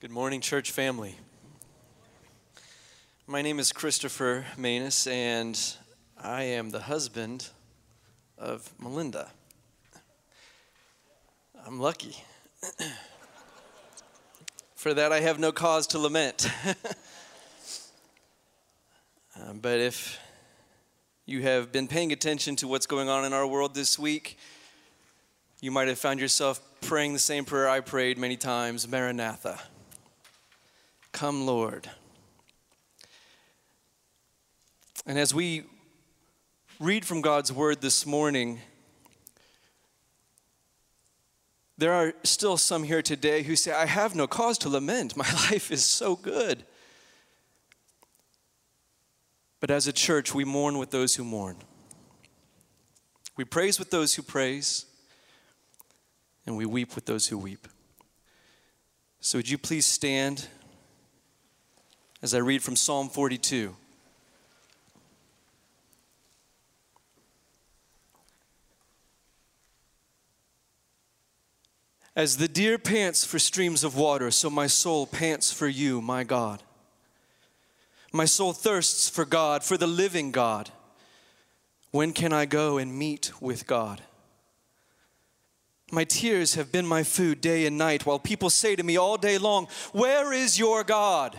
Good morning, church family. My name is Christopher Manus, and I am the husband of Melinda. I'm lucky. For that, I have no cause to lament. um, but if you have been paying attention to what's going on in our world this week, you might have found yourself praying the same prayer I prayed many times Maranatha. Come, Lord. And as we read from God's word this morning, there are still some here today who say, I have no cause to lament. My life is so good. But as a church, we mourn with those who mourn. We praise with those who praise, and we weep with those who weep. So, would you please stand as I read from Psalm 42? As the deer pants for streams of water, so my soul pants for you, my God. My soul thirsts for God, for the living God. When can I go and meet with God? My tears have been my food day and night, while people say to me all day long, Where is your God?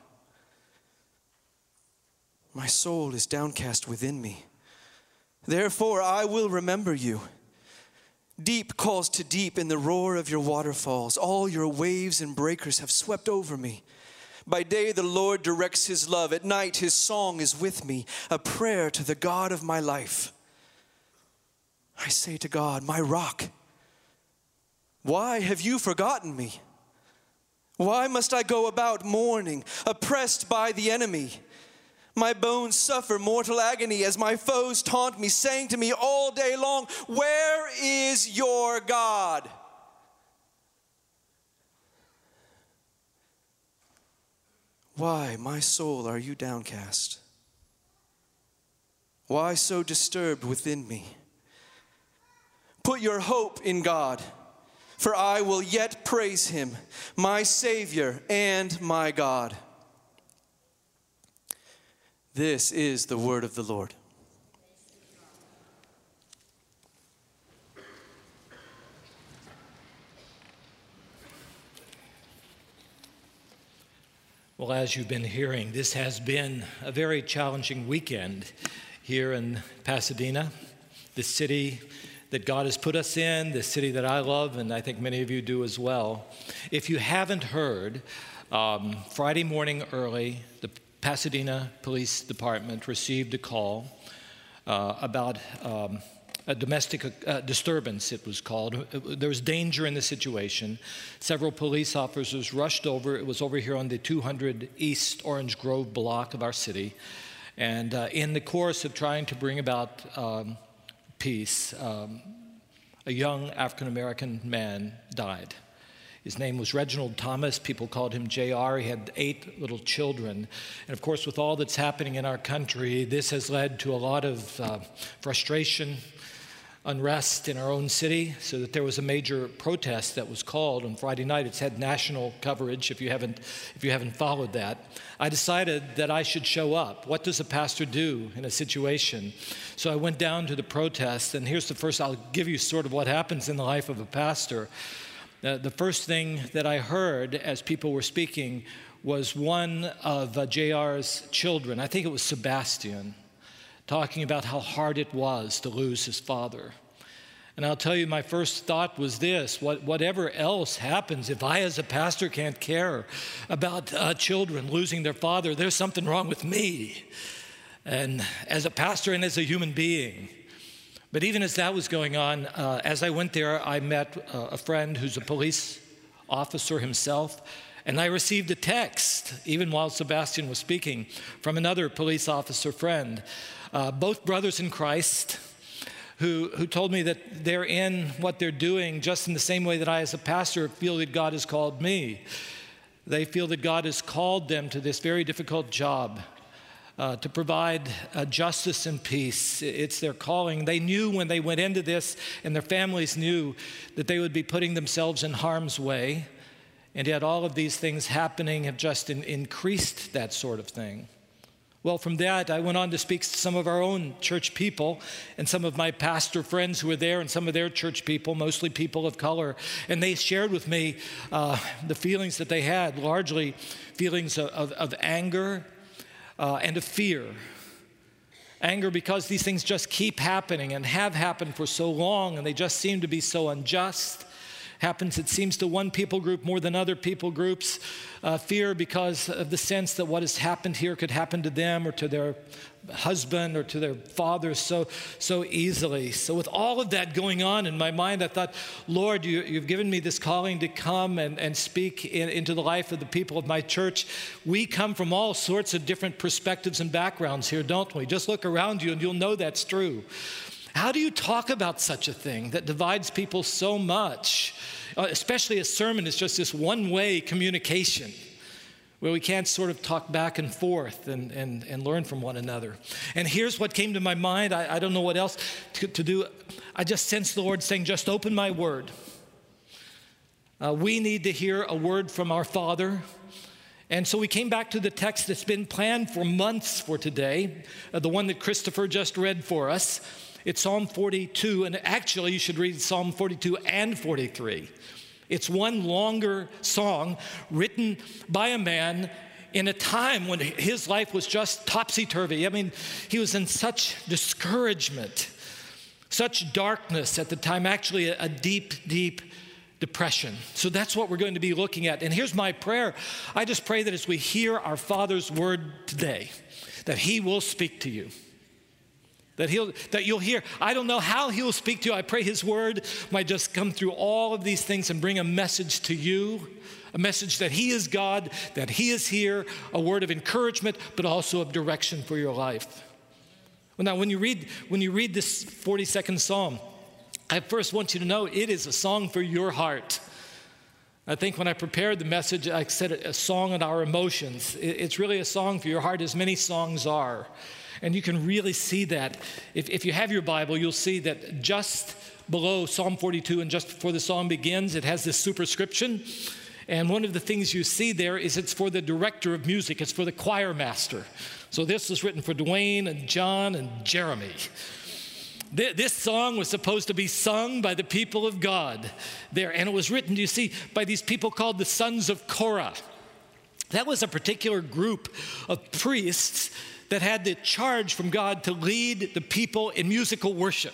My soul is downcast within me. Therefore, I will remember you. Deep calls to deep in the roar of your waterfalls. All your waves and breakers have swept over me. By day, the Lord directs his love. At night, his song is with me, a prayer to the God of my life. I say to God, my rock, why have you forgotten me? Why must I go about mourning, oppressed by the enemy? My bones suffer mortal agony as my foes taunt me, saying to me all day long, Where is your God? Why, my soul, are you downcast? Why so disturbed within me? Put your hope in God, for I will yet praise him, my Savior and my God. This is the word of the Lord. Well, as you've been hearing, this has been a very challenging weekend here in Pasadena, the city that God has put us in, the city that I love, and I think many of you do as well. If you haven't heard, um, Friday morning early, the Pasadena Police Department received a call uh, about um, a domestic uh, disturbance, it was called. There was danger in the situation. Several police officers rushed over. It was over here on the 200 East Orange Grove block of our city. And uh, in the course of trying to bring about um, peace, um, a young African American man died. His name was Reginald Thomas. People called him JR. He had eight little children. And of course, with all that's happening in our country, this has led to a lot of uh, frustration, unrest in our own city, so that there was a major protest that was called on Friday night. It's had national coverage if you haven't, if you haven't followed that. I decided that I should show up. What does a pastor do in a situation? So I went down to the protest, and here's the first, I'll give you sort of what happens in the life of a pastor. Uh, the first thing that I heard as people were speaking was one of uh, JR's children, I think it was Sebastian, talking about how hard it was to lose his father. And I'll tell you, my first thought was this what, whatever else happens, if I as a pastor can't care about uh, children losing their father, there's something wrong with me. And as a pastor and as a human being, but even as that was going on, uh, as I went there, I met uh, a friend who's a police officer himself. And I received a text, even while Sebastian was speaking, from another police officer friend, uh, both brothers in Christ, who, who told me that they're in what they're doing just in the same way that I, as a pastor, feel that God has called me. They feel that God has called them to this very difficult job. Uh, to provide uh, justice and peace. It's their calling. They knew when they went into this, and their families knew that they would be putting themselves in harm's way. And yet, all of these things happening have just in, increased that sort of thing. Well, from that, I went on to speak to some of our own church people and some of my pastor friends who were there and some of their church people, mostly people of color. And they shared with me uh, the feelings that they had, largely feelings of, of, of anger uh, and of fear. Anger because these things just keep happening and have happened for so long and they just seem to be so unjust happens, it seems, to one people group more than other people groups. Uh, fear because of the sense that what has happened here could happen to them or to their husband or to their father so so easily. So with all of that going on in my mind, I thought, Lord, you, have given me this calling to come and, and speak in, into the life of the people of my church. We come from all sorts of different perspectives and backgrounds here, don't we? Just look around you and you'll know that's true. How do you talk about such a thing that divides people so much? Uh, especially a sermon is just this one way communication where we can't sort of talk back and forth and, and, and learn from one another. And here's what came to my mind I, I don't know what else to, to, do. I just sensed the Lord saying, Just open my word. Uh, we need to hear a word from our Father. And so we came back to the text that's been planned for months for today, uh, the one that Christopher just read for us. It's Psalm 42, and actually, you should read Psalm 42 and 43. It's one longer song written by a man in a time when his life was just topsy turvy. I mean, he was in such discouragement, such darkness at the time, actually, a, deep, deep depression. So that's what we're going to be looking at. And here's my prayer I just pray that as we hear our Father's word today, that He will speak to you that he'll that you'll hear i don't know how he'll speak to you i pray his word might just come through all of these things and bring a message to you a message that he is god that he is here a word of encouragement but also of direction for your life well now when you read when you read this 42nd psalm i first want you to know it is a song for your heart I think when I prepared the message, I said a song on our emotions. It's really a song for your heart, as many songs are. And you can really see that. If, if you have your Bible, you'll see that just below Psalm 42 and just before the psalm begins, it has this superscription. And one of the things you see there is it's for the director of music, it's for the choir master. So this was written for Dwayne and John and Jeremy. This song was supposed to be sung by the people of God there, and it was written, you see, by these people called the sons of Korah. That was a particular group of priests that had the charge from God to lead the people in musical worship.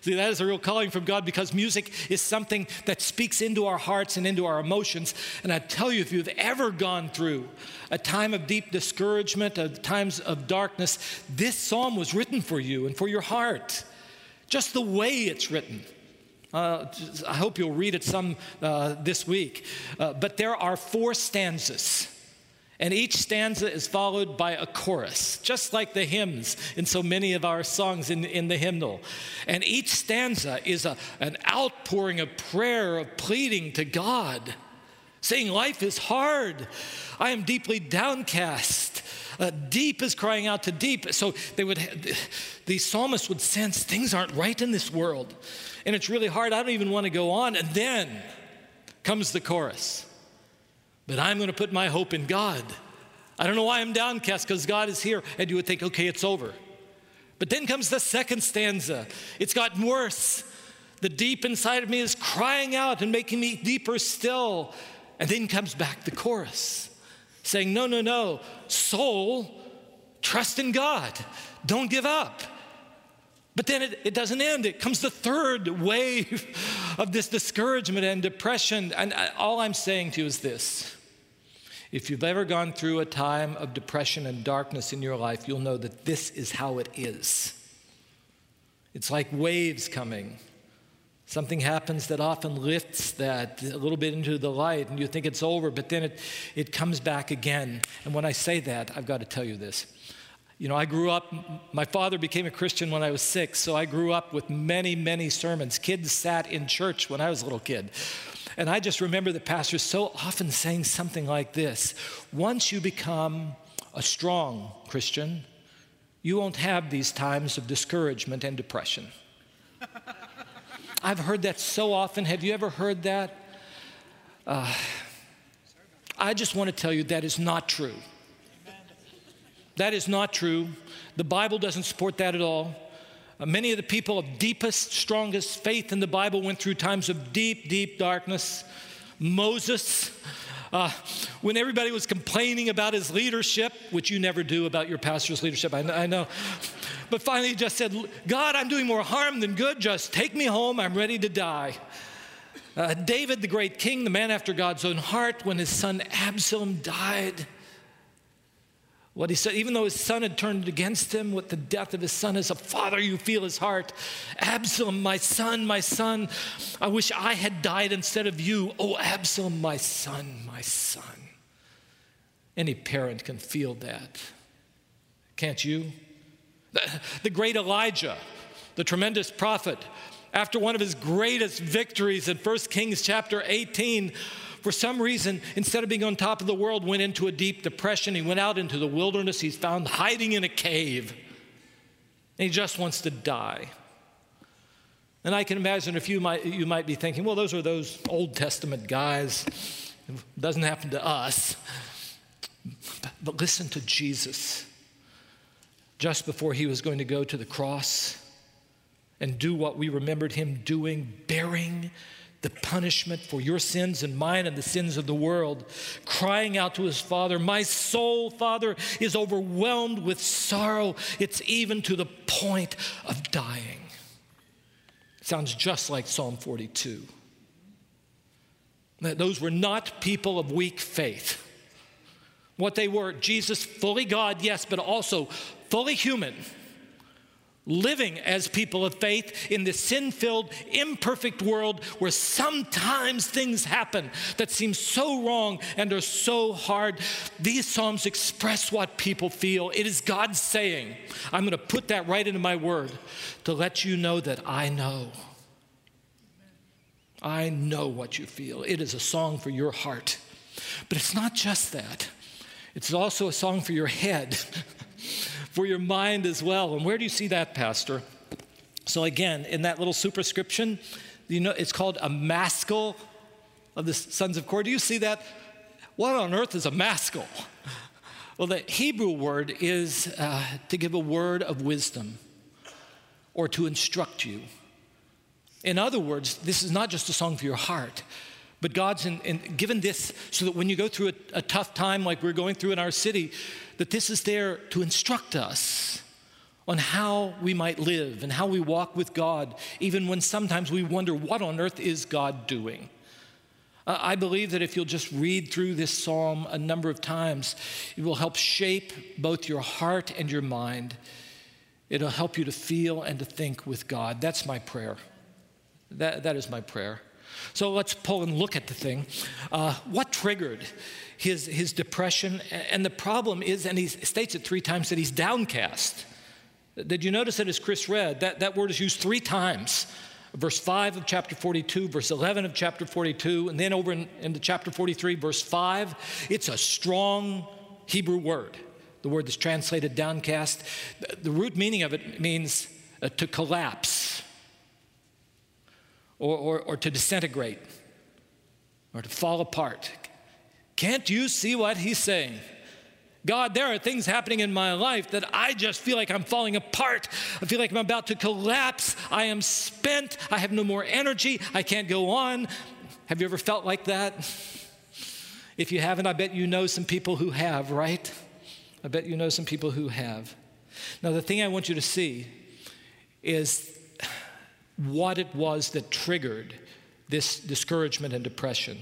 See, that is a real calling from God because music is something that speaks into our hearts and into our emotions. And I tell you, if you've ever gone through a time of deep discouragement, of times of darkness, this psalm was written for you and for your heart. Just the way it's written. Uh, I hope you'll read it some uh, this week. Uh, but there are four stanzas and each stanza is followed by a chorus, just like the hymns in so many of our songs in, in the hymnal. And each stanza is a, an outpouring of prayer, of pleading to God, saying, Life is hard. I am deeply downcast. Uh, deep is crying out to deep. So they would, the psalmist would sense things aren't right in this world. And it's really hard. I don't even want to go on. And then comes the chorus. But I'm going to put my hope in God. I don't know why I'm downcast because God is here. And you would think, okay, it's over. But then comes the second stanza. It's gotten worse. The deep inside of me is crying out and making me deeper still. And then comes back the chorus saying, No, no, no, soul, trust in God. Don't give up. But then it, it, doesn't end. It comes the third wave of this discouragement and depression. And uh, all I'm saying to you is this if you've ever gone through a time of depression and darkness in your life, you'll know that this is how it is. It's like waves coming, Something happens that often lifts that a little bit into the light, and you think it's over, but then it, it comes back again. And when I say that, I've got to tell you this. You know, I grew up, my father became a Christian when I was six, so I grew up with many, many sermons. Kids sat in church when I was a little kid. And I just remember the pastor so often saying something like this Once you become a strong Christian, you won't have these times of discouragement and depression. I've heard that so often. Have you ever heard that? Uh, I just want to tell you that is not true. That is not true. The Bible doesn't support that at all. Uh, many of the people of deepest, strongest faith in the Bible went through times of deep, deep darkness. Moses, uh, when everybody was complaining about his leadership, which you never do about your pastor's leadership, I, I know. But finally, he just said, God, I'm doing more harm than good. Just take me home. I'm ready to die. Uh, David, the great king, the man after God's own heart, when his son Absalom died, what he said, even though his son had turned against him with the death of his son, as a father, you feel his heart. Absalom, my son, my son, I wish I had died instead of you. Oh, Absalom, my son, my son. Any parent can feel that. Can't you? The great Elijah, the tremendous prophet, after one of his greatest victories in 1 Kings chapter 18, for some reason, instead of being on top of the world, went into a deep depression. He went out into the wilderness. He's found hiding in a cave. And he just wants to die. And I can imagine if you might, you might be thinking, well, those are those Old Testament guys. It doesn't happen to us. But listen to Jesus just before he was going to go to the cross and do what we remembered him doing, bearing the punishment for your sins and mine and the sins of the world, crying out to his Father, My soul, Father, is overwhelmed with sorrow. It's even to the point of dying. Sounds just like Psalm 42. Those were not people of weak faith. What they were, Jesus, fully God, yes, but also fully human, living as people of faith in this sin filled, imperfect world where sometimes things happen that seem so wrong and are so hard. These Psalms express what people feel. It is God saying, I'm going to put that right into my word to let you know that I know. I know what you feel. It is a song for your heart. But it's not just that, it's also a song for your head. for your mind as well. And where do you see that, Pastor? So, again, in that little superscription, you know, it's called a maskil of the sons of Korah. Do you see that? What on earth is a maskil? Well, the Hebrew word is uh, to give a word of wisdom or to instruct you. In other words, this is not just a song for your heart, but God's in, in, given this so that when you go through a, a tough time like we're going through in our city, that this is there to instruct us on how we might live and how we walk with God, even when sometimes we wonder, what on earth is God doing? Uh, I believe that if you'll just read through this psalm a number of times, it will help shape both your heart and your mind. It'll help you to feel and to think with God. That's my prayer. That, that is my prayer. So let's pull and look at the thing. Uh, what triggered his, his depression? And the problem is, and he states it three times, that he's downcast. Did you notice that as Chris read, that, that word is used three times? Verse 5 of chapter 42, verse 11 of chapter 42, and then over in, into chapter 43, verse 5. It's a strong Hebrew word. The word that's translated downcast. The root meaning of it means uh, to collapse or, or, or to disintegrate or to fall apart. Can't you see what he's saying? God, there are things happening in my life that I just feel like I'm falling apart. I feel like I'm about to collapse. I am spent. I have no more energy. I can't go on. Have you ever felt like that? If you haven't, I bet you know some people who have, right? I bet you know some people who have. Now, the thing I want you to see is what it was that triggered this discouragement and depression.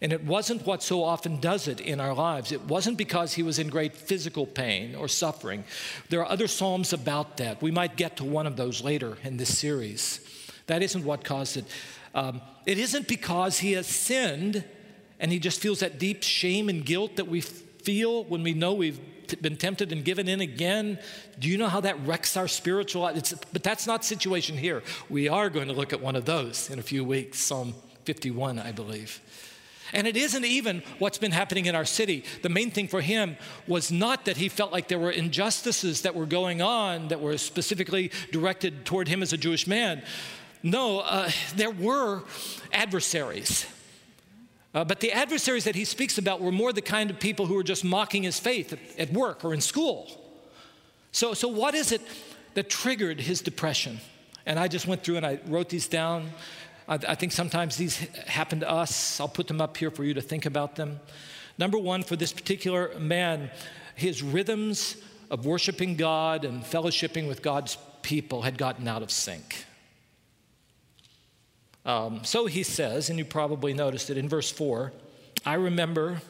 And it wasn't what so often does it in our lives. It wasn't because he was in great physical pain or suffering. There are other Psalms about that. We might get to one of those later in this series. That isn't what caused it. Um, it isn't because he has sinned and he just feels that deep shame and guilt that we feel when we know we've been tempted and given in again. Do you know how that wrecks our spiritual life? It's, but that's not situation here. We are going to look at one of those in a few weeks, Psalm 51, I believe. And it isn't even what's been happening in our city. The main thing for him was not that he felt like there were injustices that were going on that were specifically directed toward him as a Jewish man. No, uh, there were adversaries. Uh, but the adversaries that he speaks about were more the kind of people who were just mocking his faith at, at work or in school. So, so, what is it that triggered his depression? And I just went through and I wrote these down. I, I think sometimes these happen to us. I'll put them up here for you to think about them. Number one, for this particular man, his rhythms of worshiping God and fellowshipping with God's people had gotten out of sync. Um, so he says, and you probably noticed it in verse 4 I remember,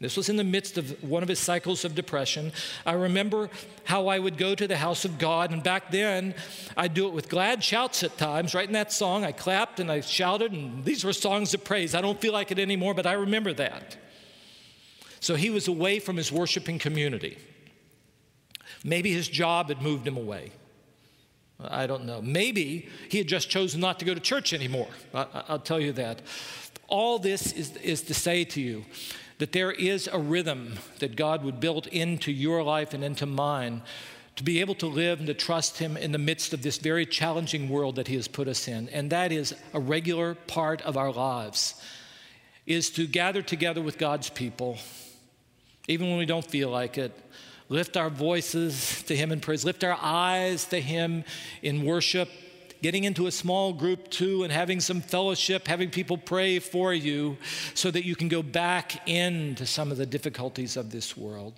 this was in the midst of one of his cycles of depression. I remember how I would go to the house of God, and back then I'd do it with glad shouts at times. Right in that song, I clapped and I shouted, and these were songs of praise. I don't feel like it anymore, but I remember that. So he was away from his worshiping community. Maybe his job had moved him away. I don't know. Maybe he had just chosen not to go to church anymore. I, will tell you that. All this is, is to say to you that there is a rhythm that God would build into your life and into mine to be able to live and to trust Him in the midst of this very challenging world that He has put us in. And that is a regular part of our lives, is to gather together with God's people, even when we don't feel like it lift our voices to Him in praise, lift our eyes to Him in worship, getting into a small group too and having some fellowship, having people pray for you so that you can go back into some of the difficulties of this world.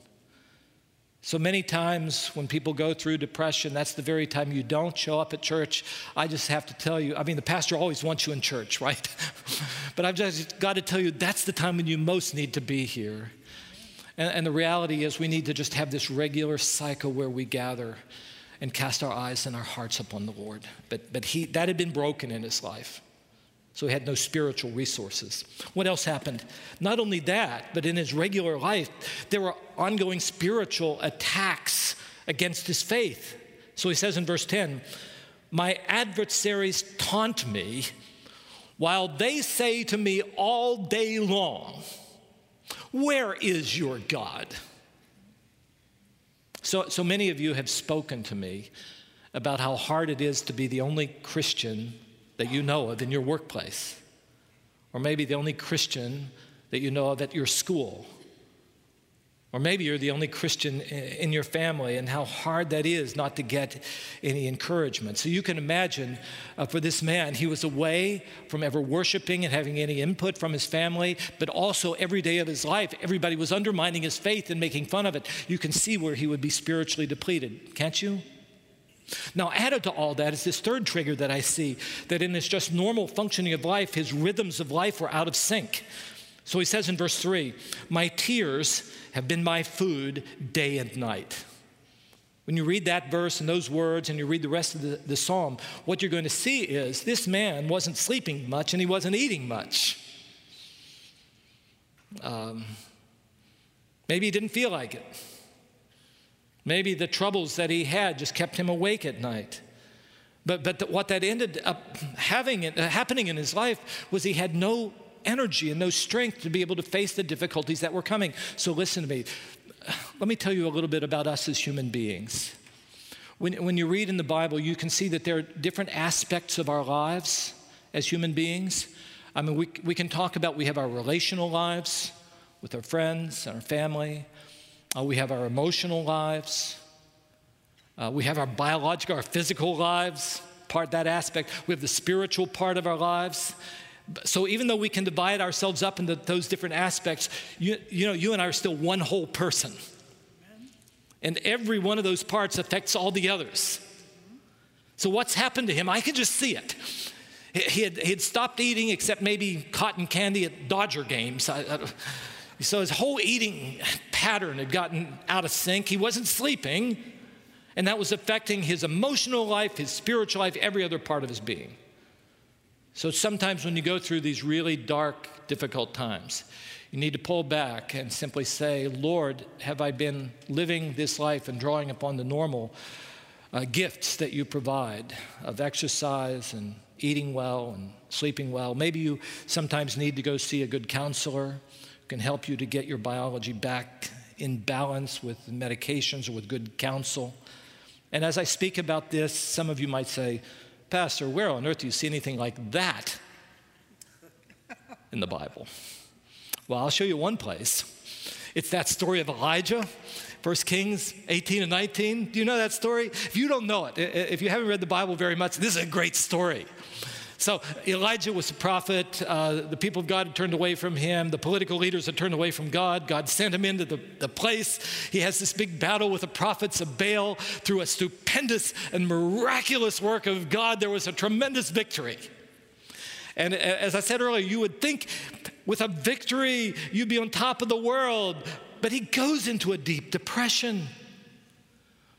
So many times when people go through depression, that's the very time you don't show up at church. I just have to tell you, I mean, the pastor always wants you in church, right? but I've just got to tell you, that's the time when you most need to be here. And, and the reality is, we need to just have this regular cycle where we gather and cast our eyes and our hearts upon the Lord. But, but he, that had been broken in his life. So he had no spiritual resources. What else happened? Not only that, but in his regular life, there were ongoing spiritual attacks against his faith. So he says in verse 10 My adversaries taunt me while they say to me all day long, where is your God? So, so many of you have spoken to me about how hard it is to be the only Christian that you know of in your workplace, or maybe the only Christian that you know of at your school, or maybe you're the only Christian in your family, and how hard that is not to get any encouragement. So you can imagine uh, for this man, he was away from ever worshiping and having any input from his family, but also every day of his life, everybody was undermining his faith and making fun of it. You can see where he would be spiritually depleted, can't you? Now, added to all that is this third trigger that I see that in this just normal functioning of life, his rhythms of life were out of sync. So he says in verse 3 My tears have been my food day and night. When you read that verse and those words and you read the rest of the, the psalm, what you're going to see is this man wasn't sleeping much and he wasn't eating much. Um, maybe he didn't feel like it. Maybe the troubles that he had just kept him awake at night. But, but what that ended up having, uh, happening in his life was he had no energy and no strength to be able to face the difficulties that were coming. So, listen to me. Let me tell you a little bit about us as human beings. When, when you read in the Bible, you can see that there are different aspects of our lives as human beings. I mean, we, we can talk about we have our relational lives with our friends and our family, uh, we have our emotional lives, uh, we have our biological, our physical lives, part that aspect. We have the spiritual part of our lives. So even though we can divide ourselves up into those different aspects, you, you know, you and I are still one whole person. And every one of those parts affects all the others. So what's happened to him? I can just see it. He had, he had stopped eating except maybe cotton candy at Dodger games. I, I, so his whole eating pattern had gotten out of sync. He wasn't sleeping, and that was affecting his emotional life, his spiritual life, every other part of his being. So sometimes when you go through these really dark, difficult times, you need to pull back and simply say, Lord, have I been living this life and drawing upon the normal uh, gifts that you provide of exercise and eating well and sleeping well? Maybe you sometimes need to go see a good counselor who can help you to get your biology back in balance with medications or with good counsel. And as I speak about this, some of you might say, Pastor, where on earth do you see anything like that in the Bible? Well, I'll show you one place. It's that story of Elijah, 1 Kings 18 and 19. Do you know that story? If you don't know it, if you haven't read the Bible very much, this is a great story. So Elijah was a prophet. Uh, the people of God had turned away from him. The political leaders had turned away from God. God sent him into the, the place. He has this big battle with the prophets of Baal. Through a stupendous and miraculous work of God, there was a tremendous victory. And as I said earlier, you would think with a victory, you'd be on top of the world. But he goes into a deep depression.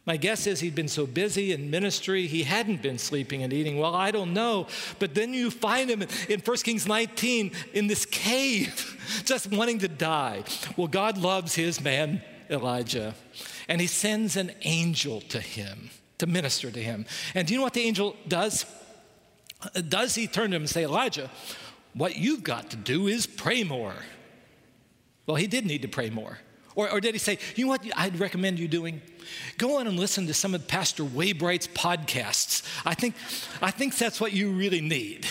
My guess is he'd been so busy in ministry, he hadn't been sleeping and eating well. I don't know. But then you find him in 1 Kings 19 in this cave, just wanting to die. Well, God loves his man, Elijah, and he sends an angel to him to minister to him. And do you know what the angel does? Does he turn to him and say, Elijah, what you've got to do is pray more? Well, he did need to pray more. Or, or did he say, you know what I'd recommend you doing? Go on and listen to some of Pastor Waybright's podcasts. I think, I think that's what you really need.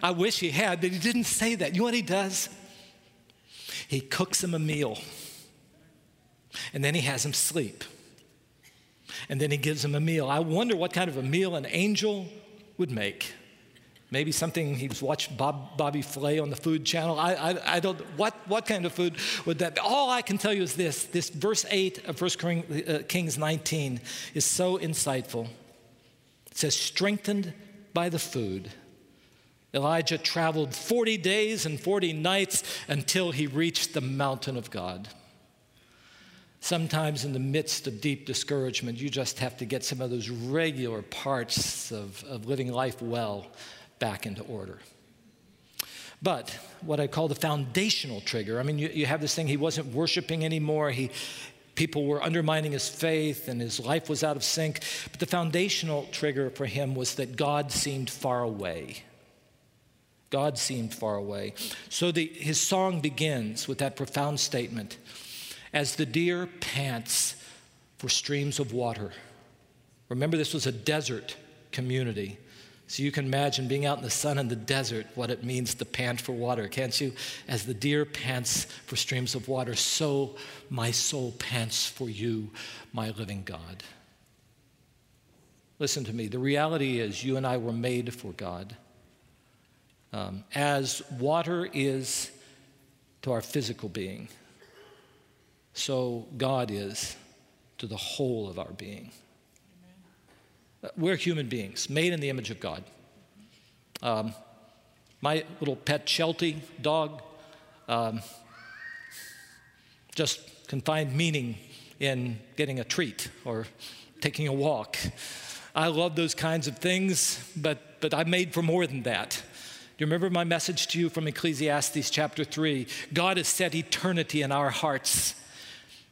I wish he had, but he didn't say that. You know what he does? He cooks him a meal, and then he has him sleep. And then he gives him a meal. I wonder what kind of a meal an angel would make. Maybe something he's watched Bob, Bobby Flay on the Food Channel. I, I, I, don't, what, what kind of food would that be? All I can tell you is this this verse 8 of 1 uh, Kings 19 is so insightful. It says, strengthened by the food. Elijah traveled 40 days and 40 nights until he reached the mountain of God. Sometimes, in the midst of deep discouragement, you just have to get some of those regular parts of, of living life well back into order. But what I call the foundational trigger, I mean, you, you have this thing, he wasn't worshiping anymore. He, people were undermining his faith and his life was out of sync. But the foundational trigger for him was that God seemed far away. God seemed far away. So the, his song begins with that profound statement As the deer pants for streams of water. Remember, this was a desert community. So you can imagine being out in the sun in the desert, what it means to pant for water, can't you? As the deer pants for streams of water, so my soul pants for you, my living God. Listen to me. The reality is, you and I were made for God. Um, as water is to our physical being, so God is to the whole of our being. We're human beings, made in the image of God. Um, my little pet Sheltie dog um, just can find meaning in getting a treat or taking a walk. I love those kinds of things, but, but I'm made for more than that. Do you remember my message to you from Ecclesiastes chapter 3? God has set eternity in our hearts.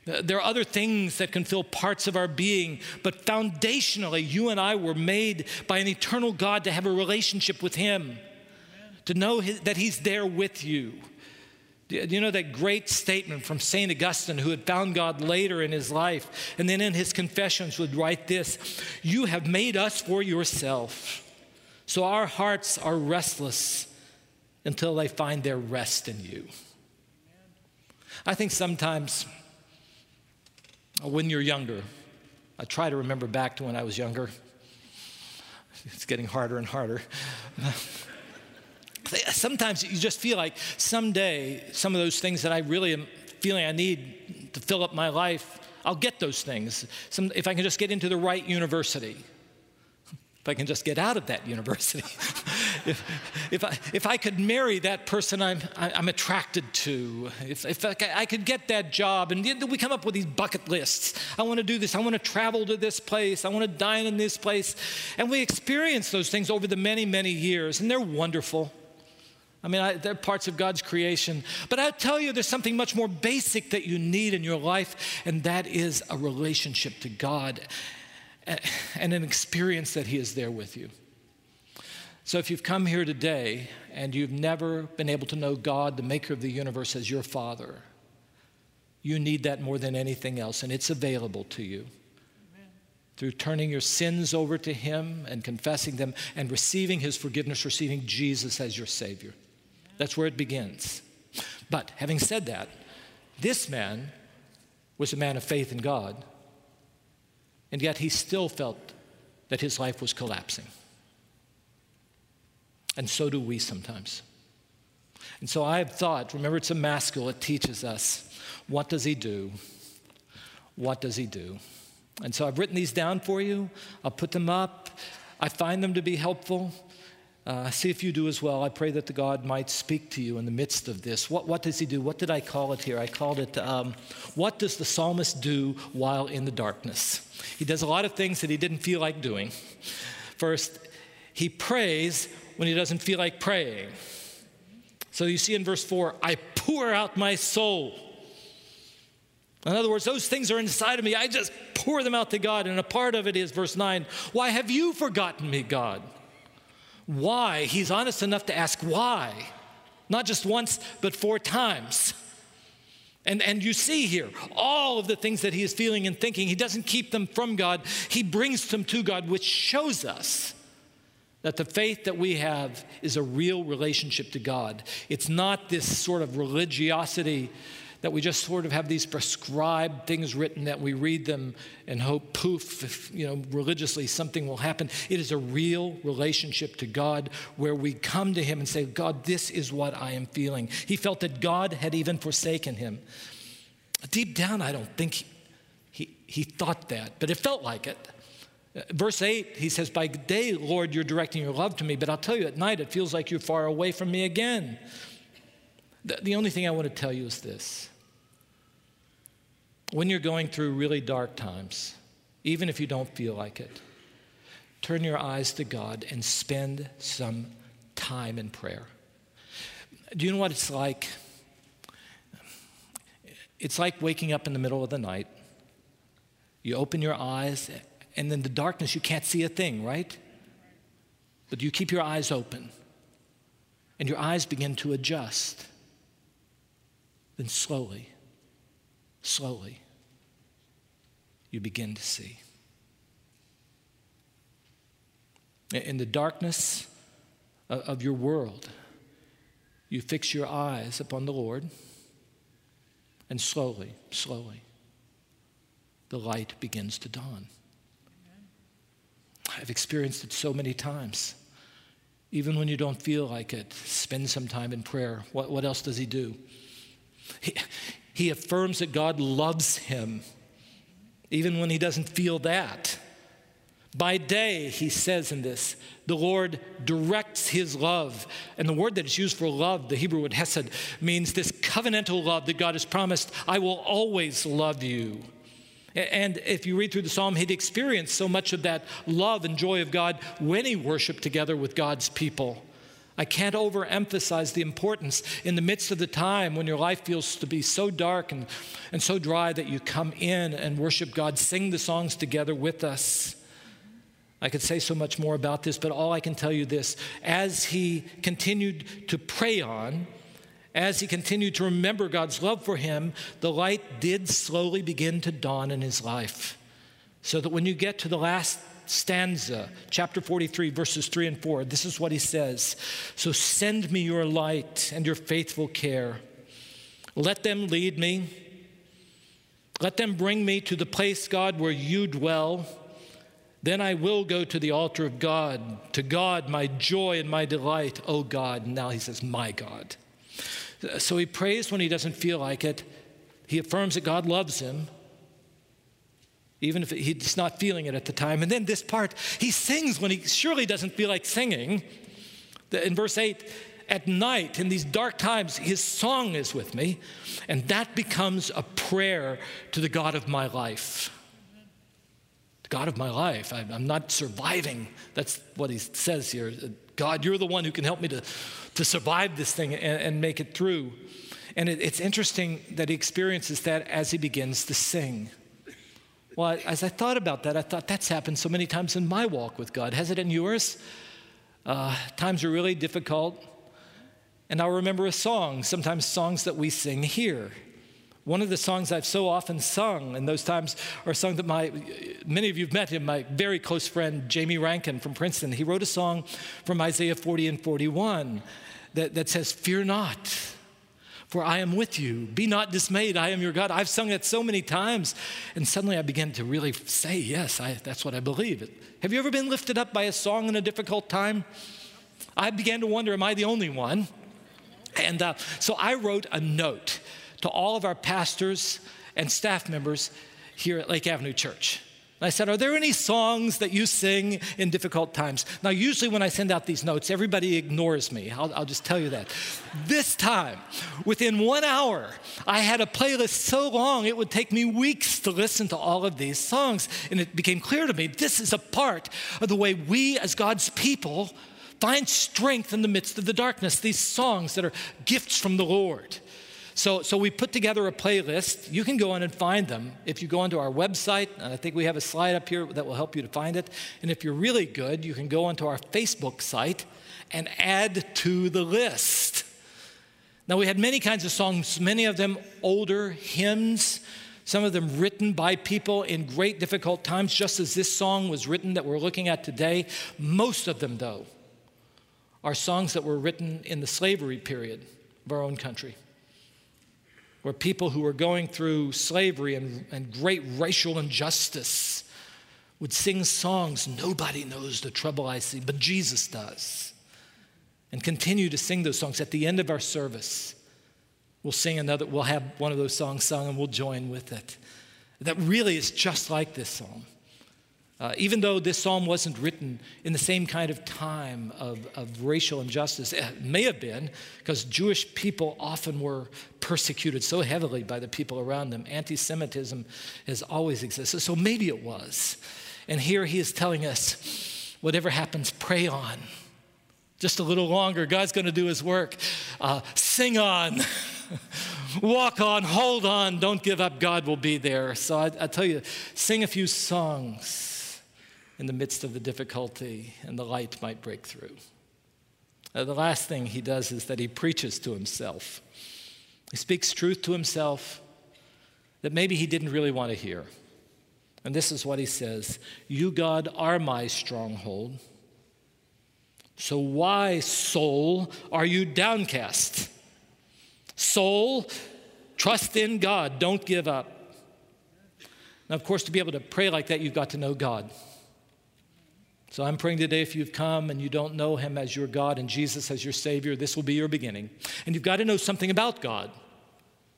There are other things that can fill parts of our being, but foundationally, you and I were made by an eternal God to have a relationship with Him, to know his, that He's there with you. You know that great statement from St. Augustine, who had found God later in his life, and then in his confessions would write this You have made us for yourself, so our hearts are restless until they find their rest in you. I think sometimes when you're younger. I try to remember back to when I was younger. It's getting harder and harder. Sometimes you just feel like someday, some of those things that I really am feeling I need to fill up my life, I'll get those things. Some, if I can just get into the right university, if I can just get out of that university. if, if, I, if I could marry that person I'm, I'm attracted to, if, if I could get that job, and we come up with these bucket lists. I want to do this, I want to travel to this place, I want to dine in this place. And we experience those things over the many, many years, and they're wonderful. I mean, I, they're parts of God's creation. But I tell you, there's something much more basic that you need in your life, and that is a relationship to God and an experience that He is there with you. So if you've come here today and you've never been able to know God, the maker of the universe, as your Father, you need that more than anything else, and it's available to you. Through turning your sins over to Him and confessing them and receiving His forgiveness, receiving Jesus as your Savior. That's where it begins. But having said that, this man was a man of faith in God, and yet he still felt that his life was collapsing. And so do we sometimes. And so I have thought, remember, it's a maskil, it teaches us what does he do? What does he do? And so I've written these down for you. I'll put them up. I find them to be helpful. Uh, see if you do as well. I pray that the God might speak to you in the midst of this. What, what does he do? What did I call it here? I called it, um, What does the psalmist do while in the darkness? He does a lot of things that he didn't feel like doing. First, he prays when he doesn't feel like praying. So you see in verse 4, I pour out my soul. In other words, those things are inside of me. I just pour them out to God. And a part of it is verse 9, Why have you forgotten me, God? Why? He's honest enough to ask why. Not just once, but four times. And, and you see here all of the things that he is feeling and thinking. He doesn't keep them from God, he brings them to God, which shows us that the faith that we have is a real relationship to God. It's not this sort of religiosity that we just sort of have these prescribed things written that we read them and hope, poof, if, you know, religiously something will happen. It is a real relationship to God where we come to Him and say, God, this is what I am feeling. He felt that God had even forsaken him. Deep down, I don't think he, he, he thought that, but it felt like it. Verse 8, he says, By day, Lord, you're directing your love to me, but I'll tell you, at night, it feels like you're far away from me again. The, the only thing I want to tell you is this when you're going through really dark times, even if you don't feel like it, turn your eyes to God and spend some time in prayer. Do you know what it's like? It's like waking up in the middle of the night. You open your eyes, and in the darkness, you can't see a thing, right? But you keep your eyes open, and your eyes begin to adjust. Then slowly, slowly, you begin to see. In the darkness of your world, you fix your eyes upon the Lord, and slowly, slowly, the light begins to dawn. I've experienced it so many times. Even when you don't feel like it, spend some time in prayer. What, what else does he do? He affirms that God loves him, even when he doesn't feel that. By day, he says in this, the Lord directs his love. And the word that is used for love, the Hebrew word hesed, means this covenantal love that God has promised, I will always love you. And if you read through the psalm, he'd experienced so much of that love and joy of God when he worshiped together with God's people. I can't overemphasize the importance in the midst of the time when your life feels to be so dark and, and so dry that you come in and worship God, sing the songs together with us. I could say so much more about this, but all I can tell you this as he continued to pray on, as he continued to remember God's love for him, the light did slowly begin to dawn in his life. So that when you get to the last stanza, chapter 43, verses 3 and 4, this is what he says So send me your light and your faithful care. Let them lead me. Let them bring me to the place, God, where you dwell. Then I will go to the altar of God, to God, my joy and my delight, oh God. And now he says, My God. So he prays when he doesn't feel like it. He affirms that God loves him, even if he's not feeling it at the time. And then this part, he sings when he surely doesn't feel like singing. In verse 8, at night, in these dark times, his song is with me, and that becomes a prayer to the God of my life. The God of my life. I'm not surviving. That's what he says here. God, you're the one who can help me to, to survive this thing and, and make it through. And it, it's interesting that he experiences that as he begins to sing. Well, as I thought about that, I thought that's happened so many times in my walk with God. Has it in yours? Uh, times are really difficult. And I'll remember a song, sometimes songs that we sing here. One of the songs I've so often sung, in those times are songs that my, many of you have met him, my very close friend Jamie Rankin from Princeton. He wrote a song from Isaiah 40 and 41 that, that says, Fear not, for I am with you. Be not dismayed, I am your God. I've sung it so many times, and suddenly I began to really say, Yes, I, that's what I believe. Have you ever been lifted up by a song in a difficult time? I began to wonder, Am I the only one? And uh, so I wrote a note to all of our pastors and staff members here at Lake Avenue Church. And I said, Are there any songs that you sing in difficult times? Now, usually when I send out these notes, everybody ignores me. I'll, I'll, just tell you that. This time, within one hour, I had a playlist so long it would take me weeks to listen to all of these songs. And it became clear to me this is a part of the way we, as God's people, find strength in the midst of the darkness. These songs that are gifts from the Lord. So, so we put together a playlist. You can go in and find them. If you go onto our website, and I think we have a slide up here that will help you to find it. And if you're really good, you can go onto our Facebook site and add to the list. Now, we had many kinds of songs, many of them older hymns, some of them written by people in great difficult times, just as this song was written that we're looking at today. Most of them, though, are songs that were written in the slavery period of our own country where people who were going through slavery and, and great racial injustice would sing songs, Nobody knows the trouble I see, but Jesus does. And continue to sing those songs. At the end of our service, we'll sing another, we'll have one of those songs sung and we'll join with it. That really is just like this song. Uh, even though this psalm wasn't written in the same kind of time of, of racial injustice, it may have been because Jewish people often were persecuted so heavily by the people around them. Anti Semitism has always existed, so maybe it was. And here he is telling us whatever happens, pray on. Just a little longer, God's going to do his work. Uh, sing on. Walk on, hold on, don't give up. God will be there. So I, I tell you, sing a few songs in the midst of the difficulty, and the light might break through. The last thing he does is that he preaches to himself. He speaks truth to himself that maybe he didn't really want to hear. And this is what he says You, God, are my stronghold. So why, soul, are you downcast? Soul, trust in God, don't give up. Now, of course, to be able to pray like that, you've got to know God. So I'm praying today if you've come and you don't know him as your God and Jesus as your Savior, this will be your beginning. And you've got to know something about God.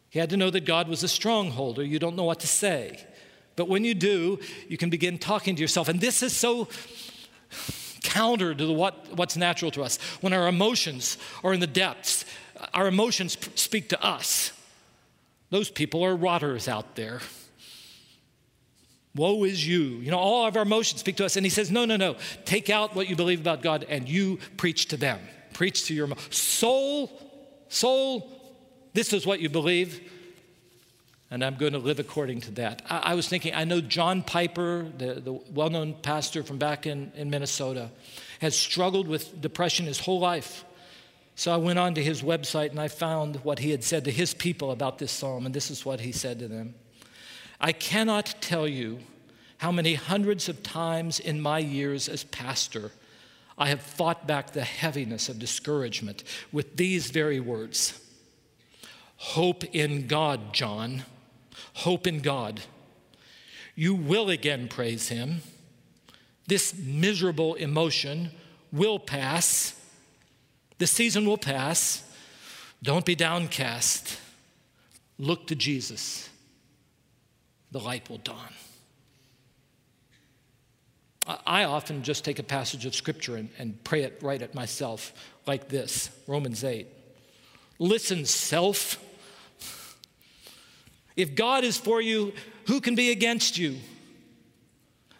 He had to know that God was a strongholder. you don't know what to say. But when you do, you can begin talking to yourself. And this is so counter to what, what's natural to us. When our emotions are in the depths, our emotions speak to us. Those people are rotters out there. Woe is you. You know, all of our emotions speak to us. And he says, No, no, no. Take out what you believe about God and you preach to them. Preach to your soul, soul, this is what you believe. And I'm going to live according to that. I, I was thinking, I know John Piper, the, the well known pastor from back in, in Minnesota, has struggled with depression his whole life. So I went on to his website and I found what he had said to his people about this psalm, and this is what he said to them. I cannot tell you how many hundreds of times in my years as pastor I have fought back the heaviness of discouragement with these very words Hope in God, John. Hope in God. You will again praise Him. This miserable emotion will pass. The season will pass. Don't be downcast. Look to Jesus the light will dawn. I often just take a passage of scripture and, and pray it right at myself, like this Romans 8. Listen, self. If God is for you, who can be against you?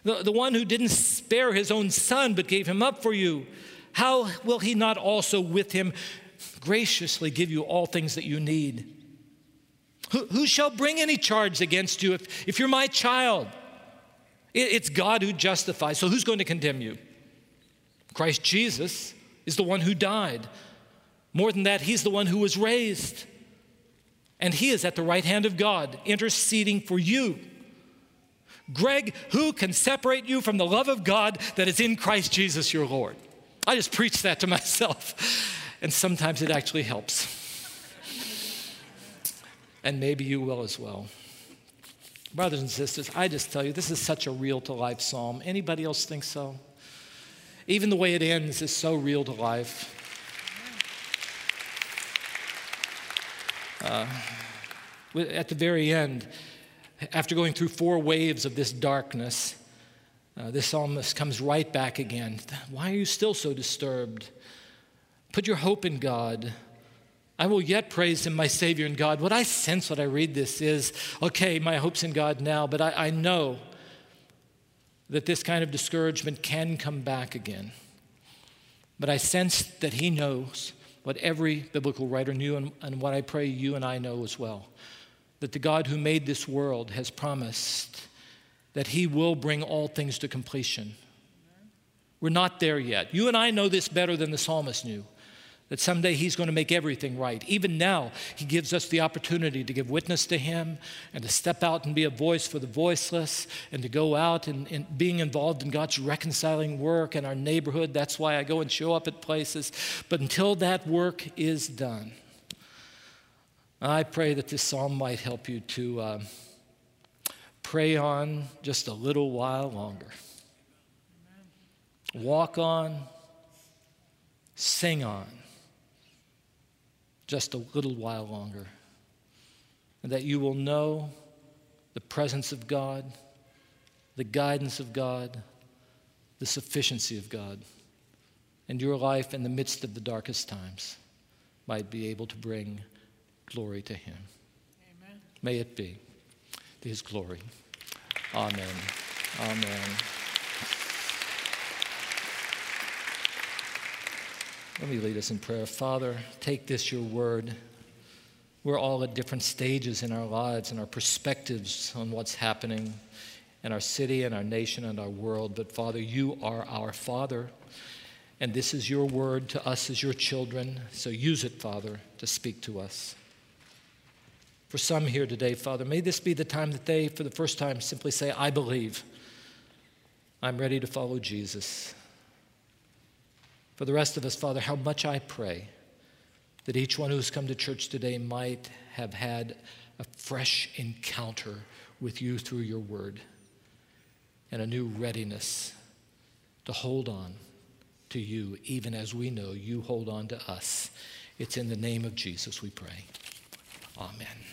The, the one who didn't spare his own son but gave him up for you, how will he not also with him graciously give you all things that you need? Who, who shall bring any charge against you if, if you're my child? It, it's God who justifies. So who's going to condemn you? Christ Jesus is the one who died. More than that, he's the one who was raised. And he is at the right hand of God, interceding for you. Greg, who can separate you from the love of God that is in Christ Jesus your Lord? I just preach that to myself, and sometimes it actually helps. And maybe you will as well. Brothers and sisters, I just tell you, this is such a real to life psalm. Anybody else think so? Even the way it ends is so real to life. Uh, at the very end, after going through four waves of this darkness, uh, this psalmist comes right back again. Why are you still so disturbed? Put your hope in God. I will yet praise him, my Savior and God. What I sense when I read this is okay, my hope's in God now, but I, I know that this kind of discouragement can come back again. But I sense that he knows what every biblical writer knew and, and what I pray you and I know as well that the God who made this world has promised that he will bring all things to completion. We're not there yet. You and I know this better than the psalmist knew that someday he's going to make everything right. Even now, he gives us the opportunity to give witness to him and to step out and be a voice for the voiceless and to go out and, and, being involved in God's reconciling work in our neighborhood. That's why I go and show up at places. But until that work is done, I pray that this psalm might help you to uh, pray on just a little while longer. Walk on, sing on just a little while longer. And that you will know the presence of God, the guidance of God, the sufficiency of God. And your life in the midst of the darkest times might be able to bring Glory to him. Amen. May it be to his glory. Amen. Amen. Let me lead us in prayer. Father, take this, your word. We're all at different stages in our lives and our perspectives on what's happening in our city and our nation and our world. But Father, you are our Father. And this is your word to us as your children. So use it, Father, to speak to us. For some here today, Father, may this be the time that they, for the first time, simply say, I believe. I'm ready to follow Jesus. For the rest of us, Father, how much I pray that each one who's come to church today might have had a fresh encounter with you through your word and a new readiness to hold on to you, even as we know you hold on to us. It's in the name of Jesus we pray. Amen.